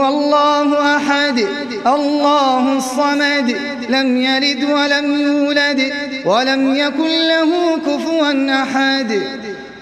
هو الله أحد الله الصمد لم يلد ولم يولد ولم يكن له كفوا أحد.